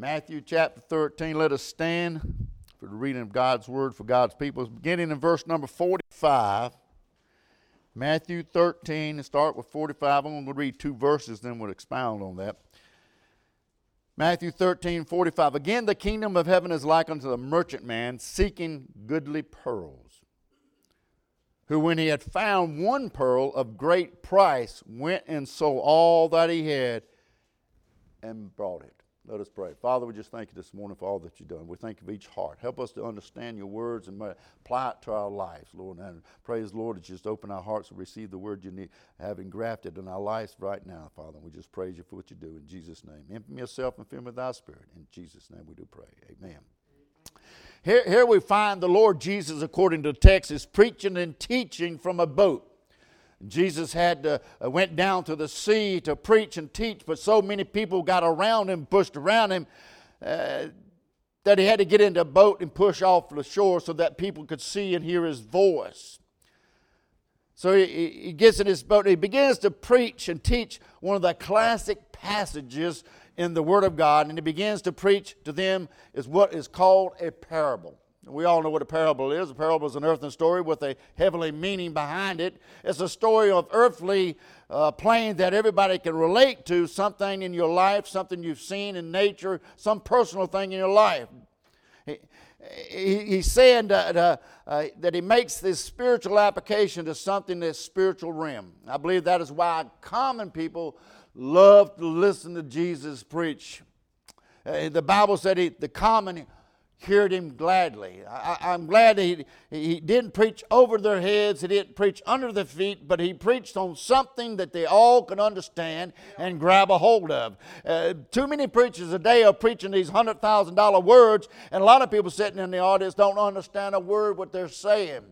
Matthew chapter 13. Let us stand for the reading of God's word for God's people. Beginning in verse number 45. Matthew 13, and start with 45. I'm going to read two verses, then we'll expound on that. Matthew 13, 45. Again, the kingdom of heaven is like unto a merchant man seeking goodly pearls, who, when he had found one pearl of great price, went and sold all that he had and brought it. Let us pray. Father, we just thank you this morning for all that you've done. We thank you for each heart. Help us to understand your words and apply it to our lives, Lord. And praise Lord that you just open our hearts to receive the word you need, have engrafted in our lives right now, Father. We just praise you for what you do in Jesus' name. Empty yourself and fill me with thy spirit. In Jesus' name we do pray. Amen. Here, here we find the Lord Jesus, according to the text, is preaching and teaching from a boat. Jesus had to, uh, went down to the sea to preach and teach, but so many people got around him, pushed around him, uh, that he had to get into a boat and push off the shore so that people could see and hear his voice. So he, he gets in his boat. and He begins to preach and teach one of the classic passages in the Word of God, and he begins to preach to them is what is called a parable. We all know what a parable is. A parable is an earthly story with a heavenly meaning behind it. It's a story of earthly uh, plane that everybody can relate to, something in your life, something you've seen in nature, some personal thing in your life. He, he, he's saying that, uh, uh, that he makes this spiritual application to something that's spiritual realm. I believe that is why common people love to listen to Jesus preach. Uh, the Bible said he, the common heard him gladly. I, am glad he, he didn't preach over their heads, he didn't preach under their feet, but he preached on something that they all could understand and grab a hold of. Uh, too many preachers today are preaching these $100,000 words, and a lot of people sitting in the audience don't understand a word what they're saying.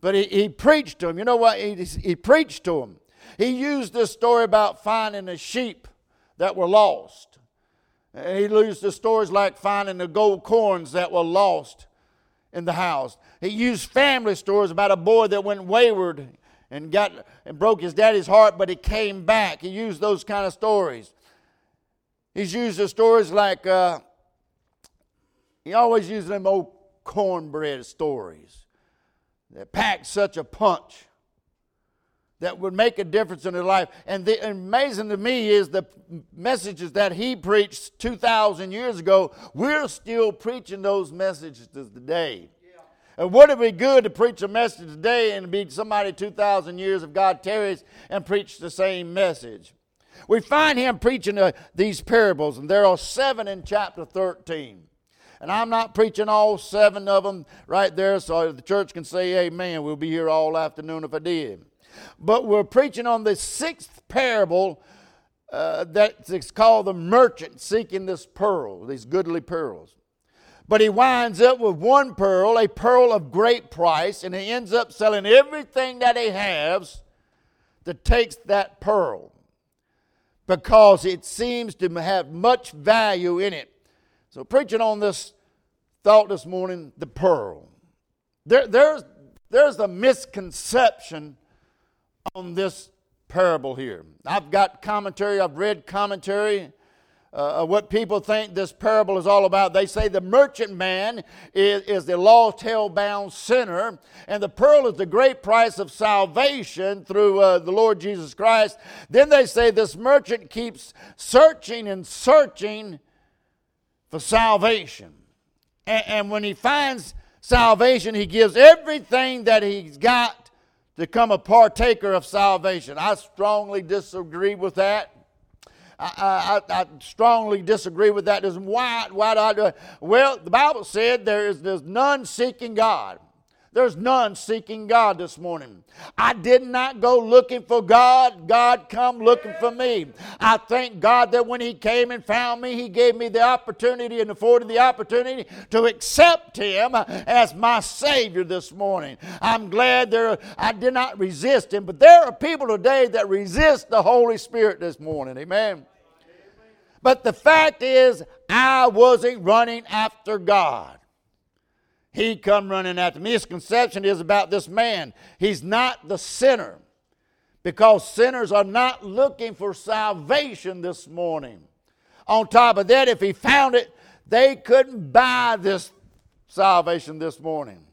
But he, he preached to them. You know what? He, he preached to them. He used this story about finding the sheep that were lost. He used the stories like finding the gold coins that were lost in the house. He used family stories about a boy that went wayward and got and broke his daddy's heart, but he came back. He used those kind of stories. He's used the stories like uh, he always used them old cornbread stories that packed such a punch that would make a difference in their life. And the amazing to me is the messages that he preached 2,000 years ago, we're still preaching those messages today. Yeah. And would it be good to preach a message today and be somebody 2,000 years of God tarries and preach the same message? We find him preaching uh, these parables, and there are seven in chapter 13. And I'm not preaching all seven of them right there so the church can say amen. We'll be here all afternoon if I did. But we're preaching on the sixth parable uh, that's called the merchant seeking this pearl, these goodly pearls. But he winds up with one pearl, a pearl of great price, and he ends up selling everything that he has to take that pearl because it seems to have much value in it. So, preaching on this thought this morning, the pearl. There, there's, there's a misconception on this parable here. I've got commentary, I've read commentary. Uh, what people think this parable is all about. They say the merchant man is, is the lost, hell bound sinner, and the pearl is the great price of salvation through uh, the Lord Jesus Christ. Then they say this merchant keeps searching and searching for salvation. And, and when he finds salvation, he gives everything that he's got to become a partaker of salvation. I strongly disagree with that. I, I, I, strongly disagree with that. Why, why do I do it? Well, the Bible said there is there's none seeking God. There's none seeking God this morning. I did not go looking for God. God come looking for me. I thank God that when He came and found me, He gave me the opportunity and afforded the opportunity to accept Him as my Savior this morning. I'm glad there I did not resist Him, but there are people today that resist the Holy Spirit this morning. Amen. But the fact is, I wasn't running after God he come running after me. Misconception is about this man. He's not the sinner because sinners are not looking for salvation this morning. On top of that, if he found it, they couldn't buy this salvation this morning.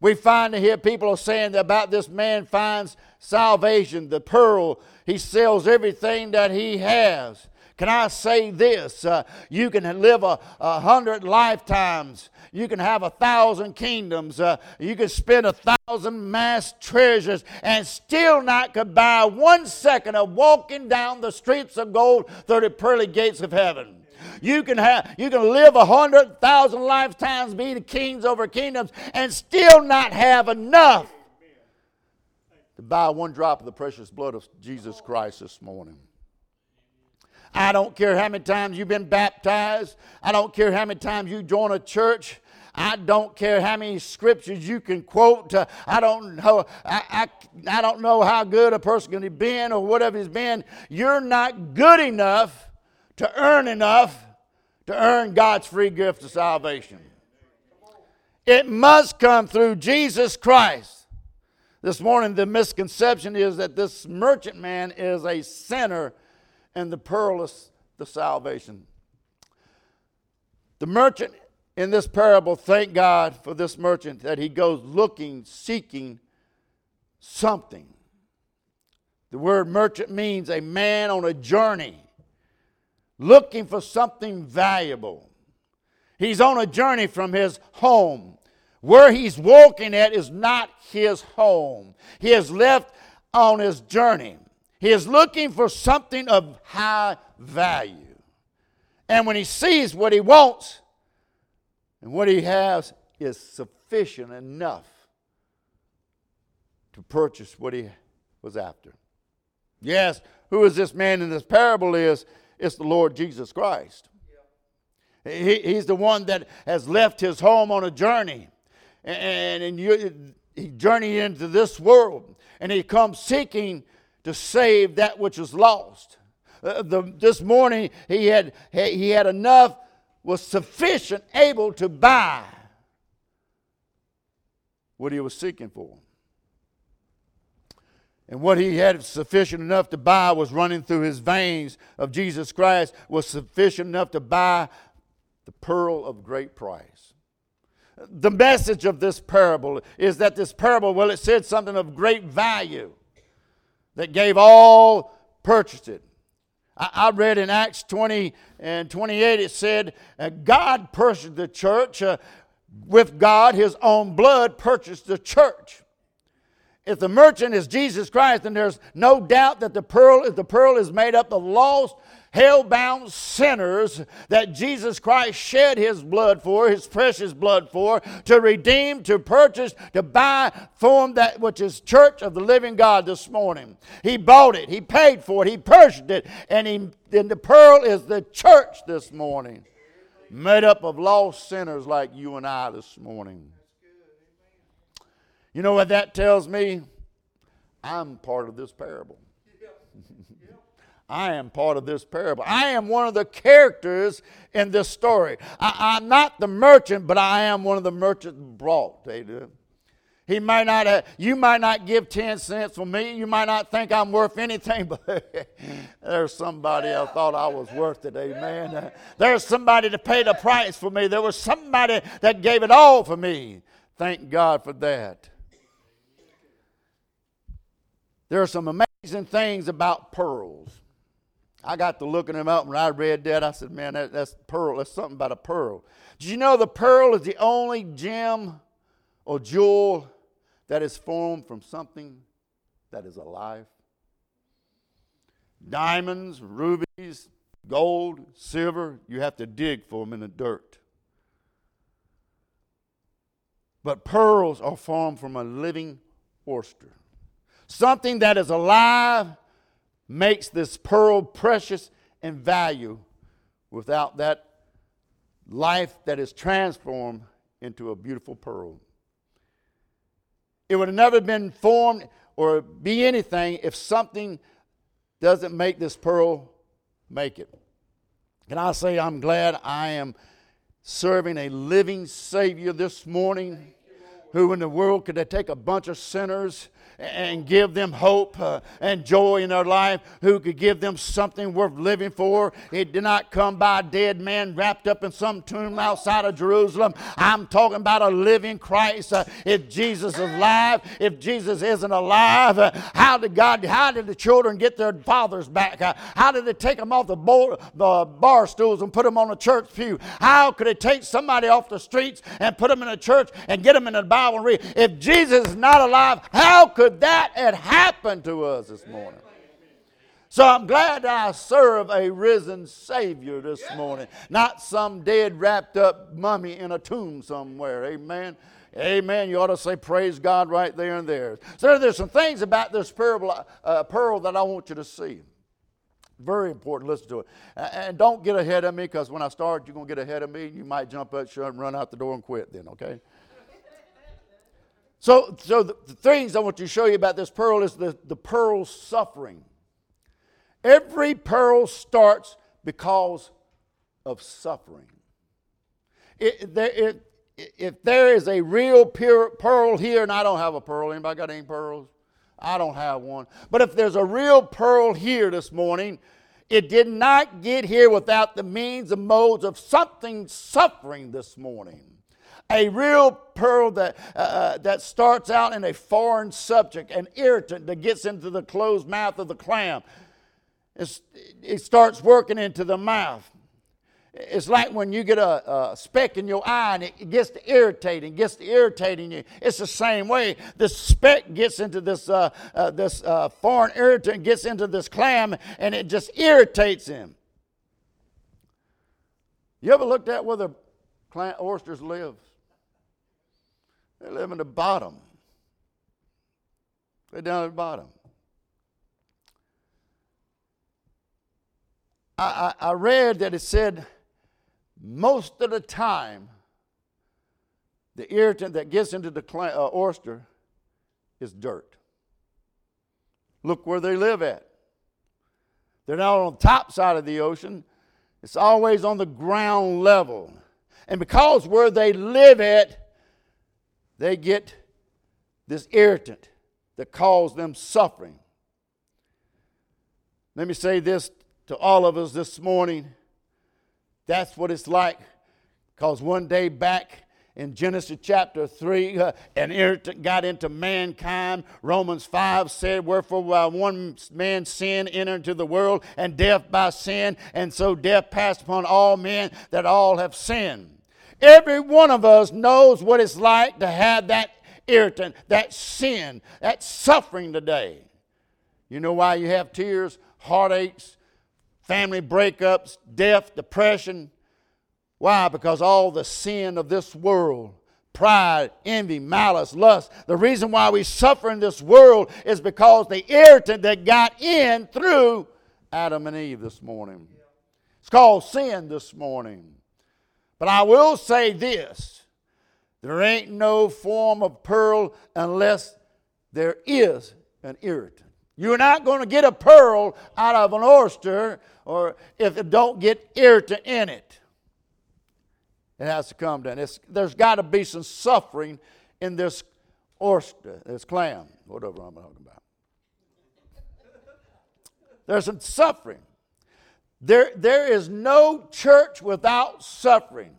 We find to hear people are saying that about this man finds salvation, the pearl. He sells everything that he has. Can I say this? Uh, you can live a, a, hundred lifetimes. You can have a thousand kingdoms. Uh, you can spend a thousand mass treasures and still not could buy one second of walking down the streets of gold through the pearly gates of heaven. You can have you can live a hundred thousand lifetimes, be the kings over kingdoms, and still not have enough to buy one drop of the precious blood of Jesus Christ this morning. I don't care how many times you've been baptized. I don't care how many times you join a church. I don't care how many scriptures you can quote. Uh, I don't know. I, I, I don't know how good a person can be been or whatever he's been. You're not good enough to earn enough to earn God's free gift of salvation. It must come through Jesus Christ. This morning, the misconception is that this merchant man is a sinner and the pearl is the salvation. The merchant in this parable, thank God for this merchant that he goes looking, seeking something. The word merchant means a man on a journey looking for something valuable. He's on a journey from his home. Where he's walking at is not his home. He has left on his journey. He is looking for something of high value. And when he sees what he wants and what he has is sufficient enough to purchase what he was after. Yes, who is this man in this parable is it's the Lord Jesus Christ. He, he's the one that has left his home on a journey. And, and you, he journeyed into this world. And he comes seeking to save that which is lost. Uh, the, this morning, he had, he had enough, was sufficient, able to buy what he was seeking for. And what he had sufficient enough to buy was running through his veins of Jesus Christ, was sufficient enough to buy the pearl of great price. The message of this parable is that this parable, well, it said something of great value that gave all, purchased it. I, read in Acts 20 and 28, it said, uh, God purchased the church. Uh, with God, his own blood purchased the church. If the merchant is Jesus Christ, then there's no doubt that the pearl, the pearl is made up of lost, hell-bound sinners that Jesus Christ shed his blood for, his precious blood for, to redeem, to purchase, to buy, form that which is church of the living God this morning. He bought it, he paid for it, he purchased it, and he and the pearl is the church this morning. Made up of lost sinners like you and I this morning. You know what that tells me? I'm part of this parable. I am part of this parable. I am one of the characters in this story. I, am not the merchant, but I am one of the merchants brought. He might not have, you might not give 10 cents for me. You might not think I'm worth anything, but there's somebody I thought I was worth it. Amen. Uh, there's somebody that paid the price for me. There was somebody that gave it all for me. Thank God for that. There are some amazing things about pearls. I got to looking them up when I read that. I said, man, that, that's pearl. That's something about a pearl. Did you know the pearl is the only gem or jewel that is formed from something that is alive? Diamonds, rubies, gold, silver, you have to dig for them in the dirt. But pearls are formed from a living oyster. Something that is alive makes this pearl precious and value. Without that life that is transformed into a beautiful pearl. It would have never been formed or be anything if something doesn't make this pearl make it. Can I say I'm glad I am serving a living Savior this morning? Who in the world could take a bunch of sinners and give them hope uh, and joy in their life, who could give them something worth living for. It did not come by a dead man wrapped up in some tomb outside of Jerusalem. I'm talking about a living Christ. Uh, if Jesus is alive, if Jesus isn't alive, uh, how did God, how did the children get their fathers back? Uh, how did they take them off the, the bar stools and put them on the church pew? How could they take somebody off the streets and put them in a church and get them in the Bible and read? If Jesus is not alive, how could could that had happened to us this morning? So I'm glad I serve a risen Savior this morning, not some dead, wrapped up mummy in a tomb somewhere. Amen. Amen. You ought to say praise God right there and there. So there's some things about this parable, uh, pearl that I want you to see. Very important. Listen to it. And don't get ahead of me because when I start, you're going to get ahead of me. And you might jump up, shut, and run out the door and quit then, okay? So, so the, the things I want to show you about this pearl is the, the pearl's suffering. Every pearl starts because of suffering. It, there, it, if there is a real pure pearl here, and I don't have a pearl, anybody got any pearls? I don't have one. But if there's a real pearl here this morning, it did not get here without the means and modes of something suffering this morning a real pearl that, uh, uh, that starts out in a foreign subject, an irritant that gets into the closed mouth of the clam. It's, it starts working into the mouth. It's like when you get a, a, speck in your eye and it gets to irritating, gets to irritating you. It's the same way. The speck gets into this, uh, uh, this uh, foreign irritant, gets into this clam, and it just irritates him. You ever looked at where the clam, oysters live? They live in the bottom. They're down at the bottom. I, I, I read that it said most of the time the irritant that gets into the uh, oyster is dirt. Look where they live at. They're not on the top side of the ocean, it's always on the ground level. And because where they live at they get this irritant that causes them suffering. Let me say this to all of us this morning. That's what it's like. Because one day back in Genesis chapter 3, uh, an irritant got into mankind. Romans 5 said, Wherefore, while one man's sin entered into the world, and death by sin, and so death passed upon all men that all have sinned. Every one of us knows what it's like to have that irritant, that sin, that suffering today. You know why you have tears, heartaches, family breakups, death, depression? Why? Because all the sin of this world pride, envy, malice, lust. The reason why we suffer in this world is because the irritant that got in through Adam and Eve this morning. It's called sin this morning. But I will say this there ain't no form of pearl unless there is an irritant. You're not going to get a pearl out of an oyster or if it don't get irritant in it. It has to come down. It's, there's got to be some suffering in this oyster, this clam, whatever I'm talking about. There's some suffering. There, there is no church without suffering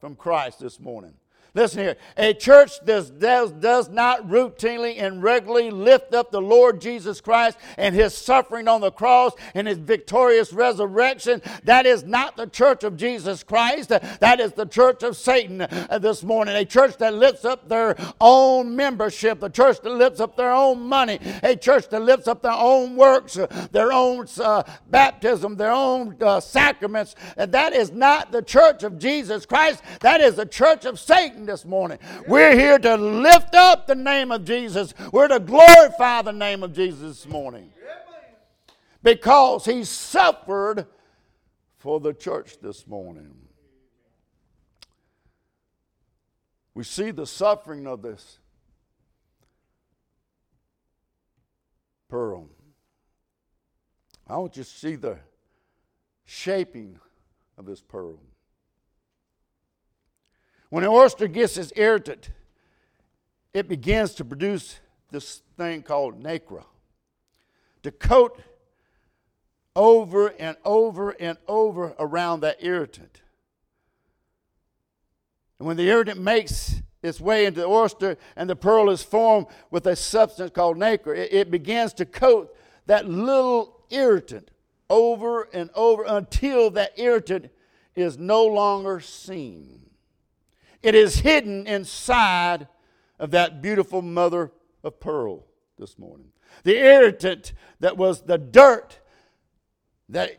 from Christ this morning. Listen here. A church that does, does not routinely and regularly lift up the Lord Jesus Christ and his suffering on the cross and his victorious resurrection, that is not the church of Jesus Christ. That is the church of Satan uh, this morning. A church that lifts up their own membership, a church that lifts up their own money, a church that lifts up their own works, uh, their own uh, baptism, their own uh, sacraments. That is not the church of Jesus Christ. That is the church of Satan this morning. We're here to lift up the name of Jesus. We're to glorify the name of Jesus this morning. Because he suffered for the church this morning. We see the suffering of this pearl. I want you to see the shaping of this pearl. When an oyster gets its irritant, it begins to produce this thing called nacre to coat over and over and over around that irritant. And when the irritant makes its way into the oyster and the pearl is formed with a substance called nacre, it, it begins to coat that little irritant over and over until that irritant is no longer seen. It is hidden inside of that beautiful mother of pearl this morning. The irritant that was the dirt that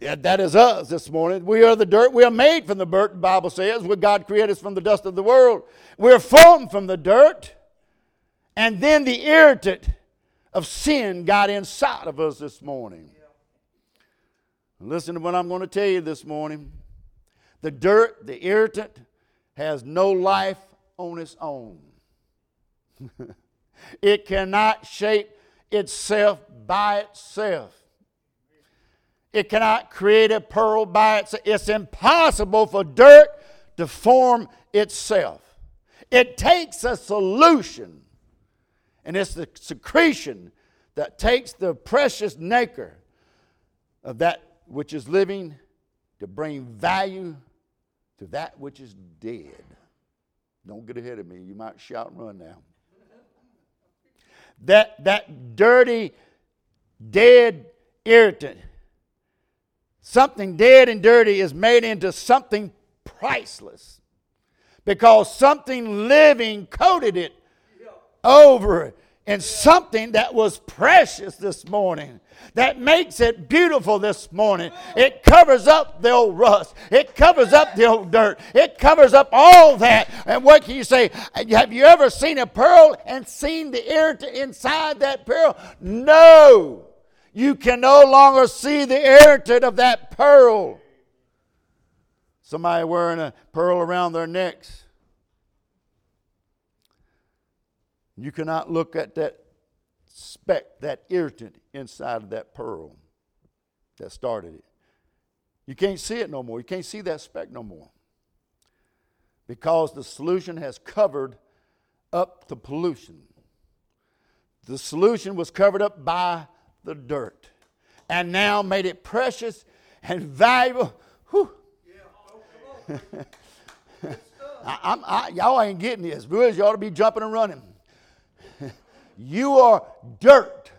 that is us this morning. We are the dirt. We are made from the dirt, the Bible says, where God created us from the dust of the world. We're formed from the dirt. And then the irritant of sin got inside of us this morning. Listen to what I'm going to tell you this morning. The dirt, the irritant, has no life on its own. it cannot shape itself by itself. It cannot create a pearl by itself. It's impossible for dirt to form itself. It takes a solution, and it's the secretion that takes the precious nacre of that which is living to bring value to that which is dead. Don't get ahead of me. You might shout and run now. That, that dirty, dead irritant, something dead and dirty is made into something priceless because something living coated it over in something that was precious this morning that makes it beautiful this morning. It covers up the old rust. It covers up the old dirt. It covers up all that. And what can you say? Have you ever seen a pearl and seen the irritant inside that pearl? No. You can no longer see the irritant of that pearl. Somebody wearing a pearl around their necks. You cannot look at that speck, that irritant inside of that pearl that started it. You can't see it no more. You can't see that speck no more. Because the solution has covered up the pollution. The solution was covered up by the dirt and now made it precious and valuable. Whew. I, I, y'all ain't getting this. Boys, you ought to be jumping and running. You are dirt.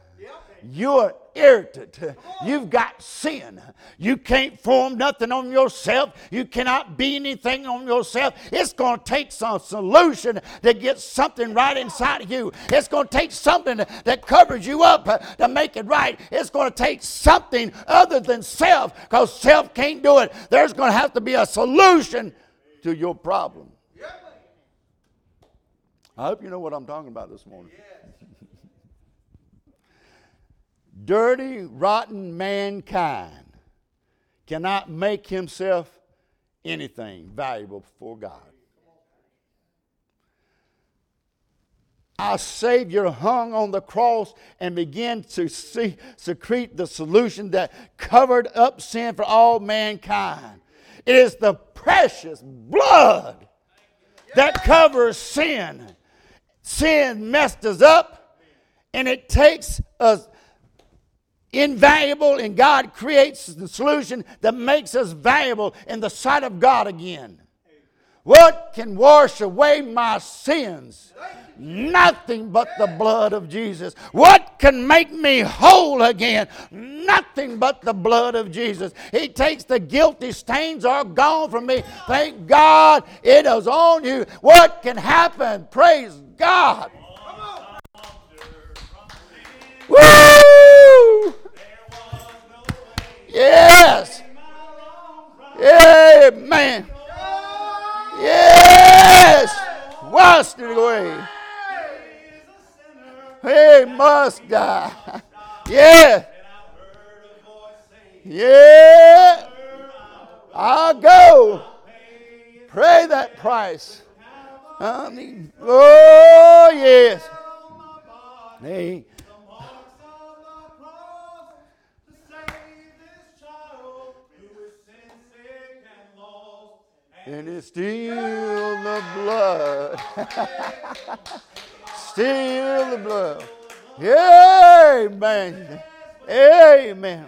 You're irritant. You've got sin. You can't form nothing on yourself. You cannot be anything on yourself. It's going to take some solution to get something right inside of you. It's going to take something that covers you up to make it right. It's going to take something other than self because self can't do it. There's going to have to be a solution to your problem. I hope you know what I'm talking about this morning. dirty, rotten mankind cannot make himself anything valuable before God. Our Savior hung on the cross and began to see, secrete the solution that covered up sin for all mankind. It is the precious blood that covers sin. Sin messed us up, and it takes us invaluable, and God creates the solution that makes us valuable in the sight of God again. What can wash away my sins? Nothing but the blood of Jesus. What can make me whole again? Nothing but the blood of Jesus. He takes the guilty stains are gone from me. Thank God it is on you. What can happen? Praise God. Woo! Yes. Amen. Yes. Washed away. He must die. Yeah. Yeah. I'll go. Pray that price. oh, yes. Hey. And it's still the blood. still the blood. Amen. Amen.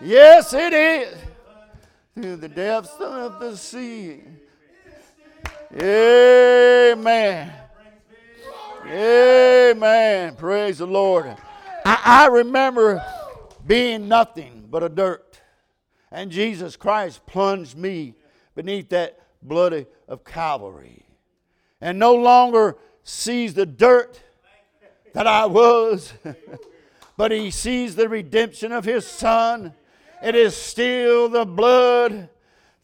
Yes, it is. To the depths of the sea. Amen. Amen. Praise the Lord. I, I remember being nothing but a dirt. And Jesus Christ plunged me beneath that blood of Calvary. And no longer sees the dirt that I was, but he sees the redemption of his son. It is still the blood.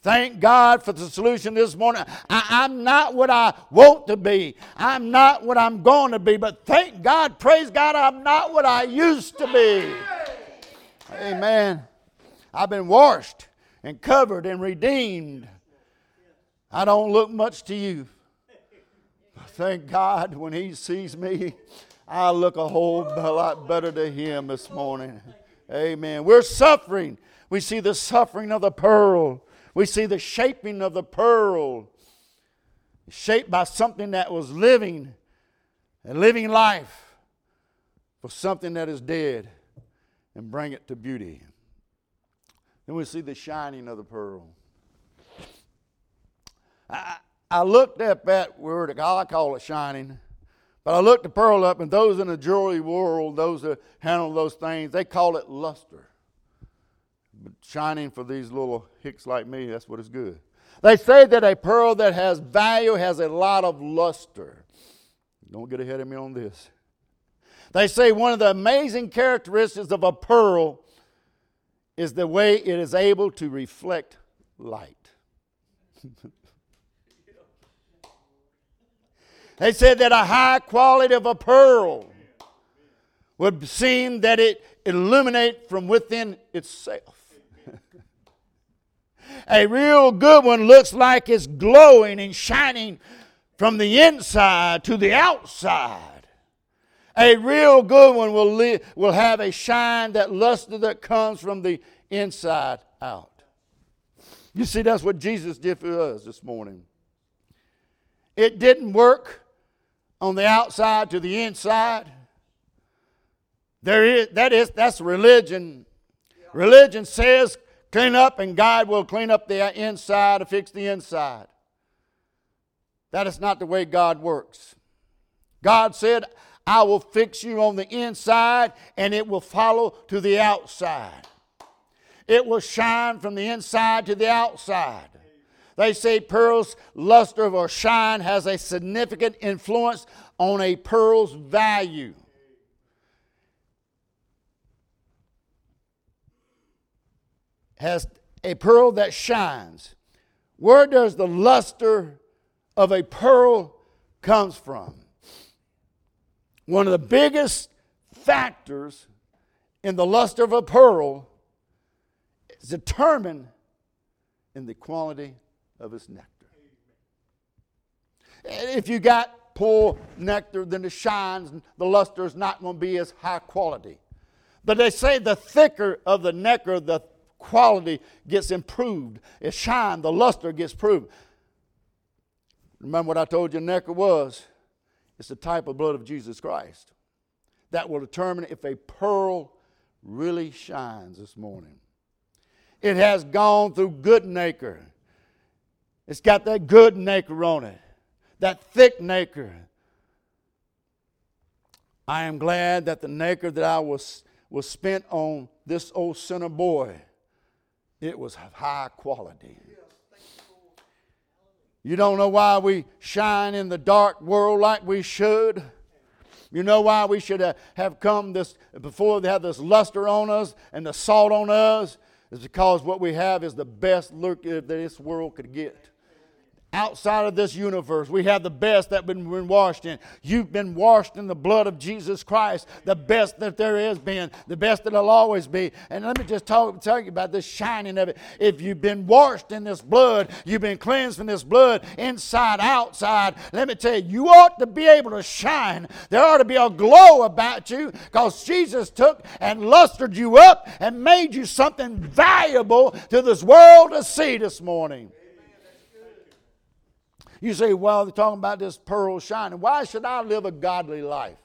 Thank God for the solution this morning. I, am not what I want to be. I'm not what I'm going to be. But thank God, praise God, I'm not what I used to be. Amen. I've been washed and covered and redeemed. I don't look much to you. Thank God when He sees me, I look a whole lot better to Him this morning. Amen. We're suffering. We see the suffering of the pearl. We see the shaping of the pearl, shaped by something that was living, a living life, for something that is dead, and bring it to beauty. Then we see the shining of the pearl. I, I looked up that word, I call it shining, but I looked the pearl up, and those in the jewelry world, those that handle those things, they call it luster. But shining for these little hicks like me, that's what is good. They say that a pearl that has value has a lot of luster. Don't get ahead of me on this. They say one of the amazing characteristics of a pearl is the way it is able to reflect light. they said that a high quality of a pearl would seem that it illuminate from within itself. a real good one looks like it's glowing and shining from the inside to the outside. A real good one will, li- will have a shine, that luster that comes from the inside out. You see, that's what Jesus did for us this morning. It didn't work on the outside to the inside. There is, that is, that's religion. Religion says clean up and God will clean up the inside and fix the inside. That is not the way God works. God said, I will fix you on the inside and it will follow to the outside. It will shine from the inside to the outside. They say pearl's luster or shine has a significant influence on a pearl's value. Has a pearl that shines. Where does the luster of a pearl comes from? One of the biggest factors in the luster of a pearl is determined in the quality of its nectar. If you got poor nectar, then the shines, the luster is not going to be as high quality. But they say the thicker of the nectar, the quality gets improved. It shines, the luster gets improved. Remember what I told you nectar was? It's the type of blood of Jesus Christ that will determine if a pearl really shines this morning. It has gone through good nacre. It's got that good nacre on it, that thick nacre. I am glad that the nacre that I was, was spent on this old sinner boy, it was high quality. You don't know why we shine in the dark world like we should. You know why we should have come this before they have this luster on us and the salt on us? Is because what we have is the best look that this world could get outside of this universe. We have the best that we've been washed in. You've been washed in the blood of Jesus Christ, the best that there has been, the best that will always be. And let me just talk, tell you about this shining of it. If you've been washed in this blood, you've been cleansed from this blood, inside, outside, let me tell you, you ought to be able to shine. There ought to be a glow about you because Jesus took and lustered you up and made you something valuable to this world to see this morning. You say, well, they're talking about this pearl shining. Why should I live a godly life?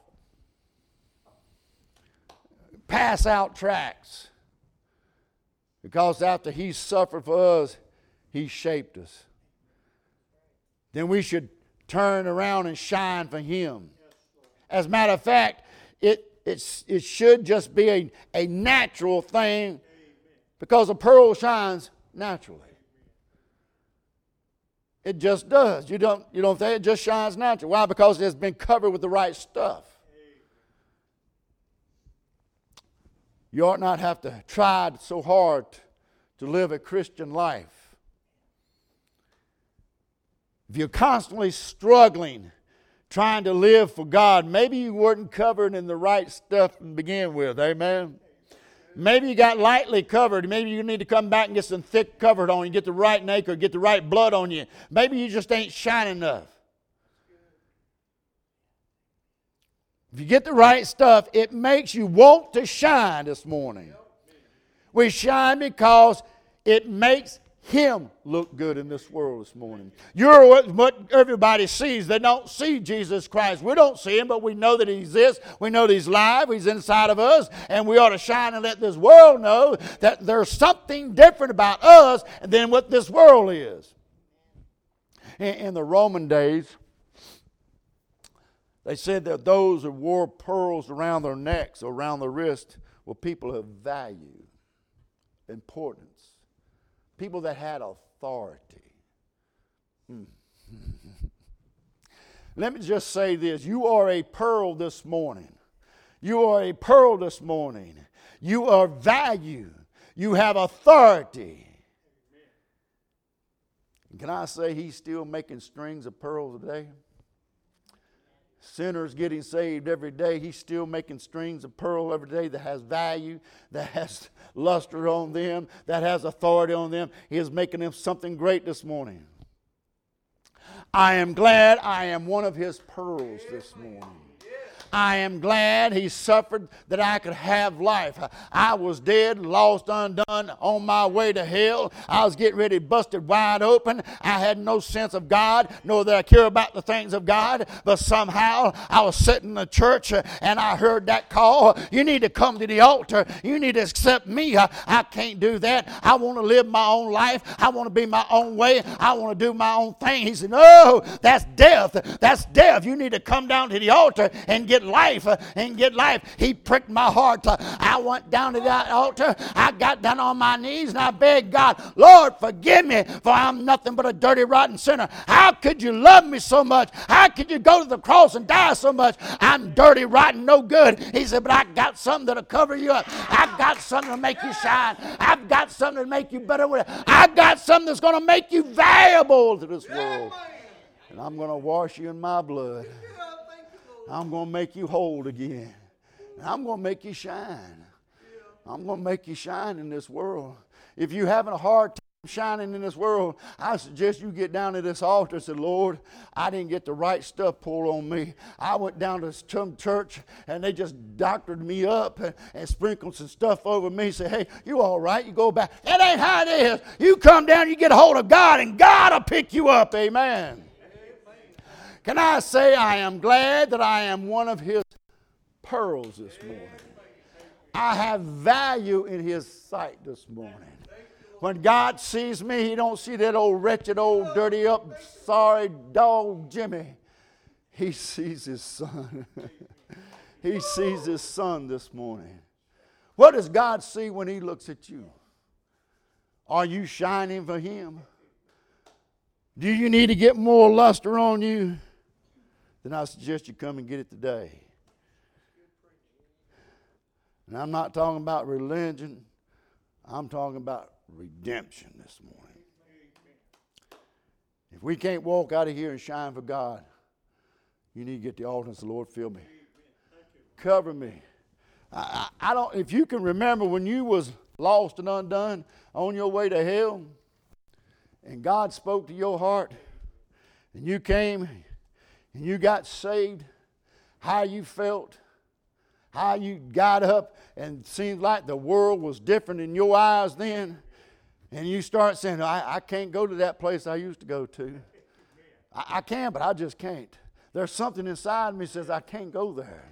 Pass out tracts. Because after he suffered for us, he shaped us. Then we should turn around and shine for him. As a matter of fact, it, it, it should just be a, a natural thing because a pearl shines naturally. It just does. You don't, you don't think it just shines naturally. Why? Because it's been covered with the right stuff. You ought not have to try so hard to live a Christian life. If you're constantly struggling trying to live for God, maybe you weren't covered in the right stuff to begin with. Amen. Maybe you got lightly covered. Maybe you need to come back and get some thick covered on you, get the right nacre, get the right blood on you. Maybe you just ain't shining enough. If you get the right stuff, it makes you want to shine this morning. We shine because it makes him look good in this world this morning. You're what, everybody sees. They don't see Jesus Christ. We don't see him, but we know that he exists. We know that he's live. He's inside of us. And we ought to shine and let this world know that there's something different about us than what this world is. In, in the Roman days, they said that those who wore pearls around their necks or around their wrist were people of value, importance people that had authority. Hmm. Let me just say this you are a pearl this morning. You are a pearl this morning. You are value. You have authority. can I say he's still making strings of pearls today? Sinners getting saved every day. He's still making strings of pearl every day that has value, that has luster on them, that has authority on them. He is making them something great this morning. I am glad I am one of his pearls this morning. I am glad he suffered that I could have life. I was dead, lost, undone, on my way to hell. I was getting ready, busted wide open. I had no sense of God, nor that I care about the things of God. But somehow I was sitting in the church uh, and I heard that call. You need to come to the altar. You need to accept me. I, I can't do that. I want to live my own life. I want to be my own way. I want to do my own thing. He said, No, that's death. That's death. You need to come down to the altar and get get life uh, and get life. He pricked my heart. I went down to that altar. I got down on my knees and I begged God, Lord, forgive me, for I'm nothing but a dirty, rotten sinner. How could you love me so much? How could you go to the cross and die so much? I'm dirty, rotten, no good. He said, But I got something that'll cover you up. I've got something to make you shine. I've got something to make you better. I've got something that's going to make you valuable to this world. And I'm going to wash you in my blood. I'm going to make you whole again. And I'm going to make you shine. I'm going to make you shine in this world. If you're having a hard time shining in this world, I suggest you get down to this altar and say, Lord, I didn't get the right stuff pulled on me. I went down to some church and they just doctored me up and, and sprinkled some stuff over me. Say, hey, you all right? You go back. That ain't how it is. You come down, you get a hold of God, and God will pick you up. Amen. Can I say I am glad that I am one of his pearls this morning? I have value in his sight this morning. When God sees me, he don't see that old wretched, old dirty up, sorry dog Jimmy. He sees his son. he sees his son this morning. What does God see when he looks at you? Are you shining for him? Do you need to get more luster on you? Then I suggest you come and get it today. And I'm not talking about religion, I'm talking about redemption this morning. If we can't walk out of here and shine for God, you need to get the altar and say, Lord, fill me. Cover me. I, I, I don't if you can remember when you was lost and undone on your way to hell, and God spoke to your heart, and you came and you got saved, how you felt, how you got up and seemed like the world was different in your eyes then, and you start saying, I, I can't go to that place I used to go to. I, I can, but I just can't. There's something inside me says I can't go there.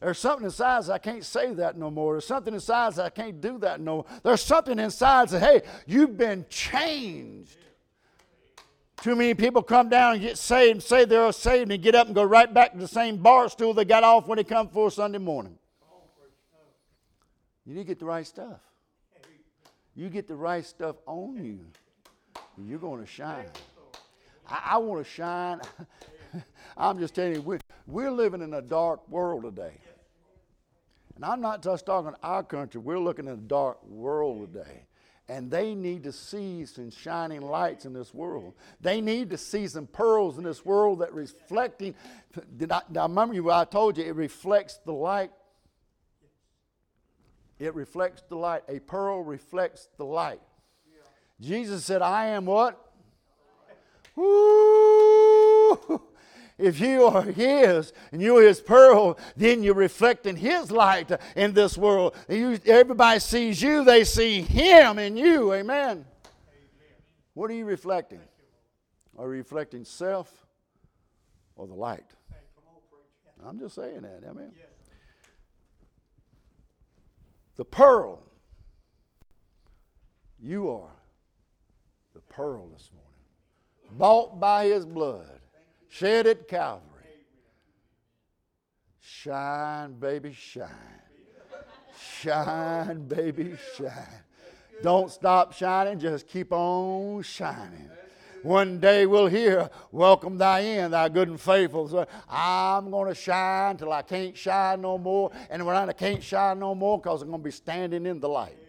There's something inside that I can't say that no more. There's something inside that I can't do that no more. There's something inside that, hey, you've been changed. Too many people come down and get saved and say they're saved and get up and go right back to the same bar stool they got off when they come for Sunday morning. You need to get the right stuff. You get the right stuff on you, you're going to shine. I, I want to shine. I'm just telling you, we're, we're living in a dark world today. And I'm not just talking our country, we're looking at a dark world today. And they need to see some shining lights in this world. They need to see some pearls in this world that reflecting. Did I, I remember you? I told you it reflects the light. It reflects the light. A pearl reflects the light. Jesus said, "I am what? If you are His and you're His pearl, then you're reflecting His light in this world. You, everybody sees you, they see Him in you. Amen. Amen. What are you reflecting? Are you reflecting self or the light? I'm just saying that. Amen. The pearl. You are the pearl this morning. Bought by His blood shed at Calvary. Shine, baby, shine. Shine, baby, shine. Don't stop shining, just keep on shining. One day we'll hear, Welcome thy in, thy good and faithful. So I'm going to shine till I can't shine no more. And when I can't shine no more, because I'm going to be standing in the light.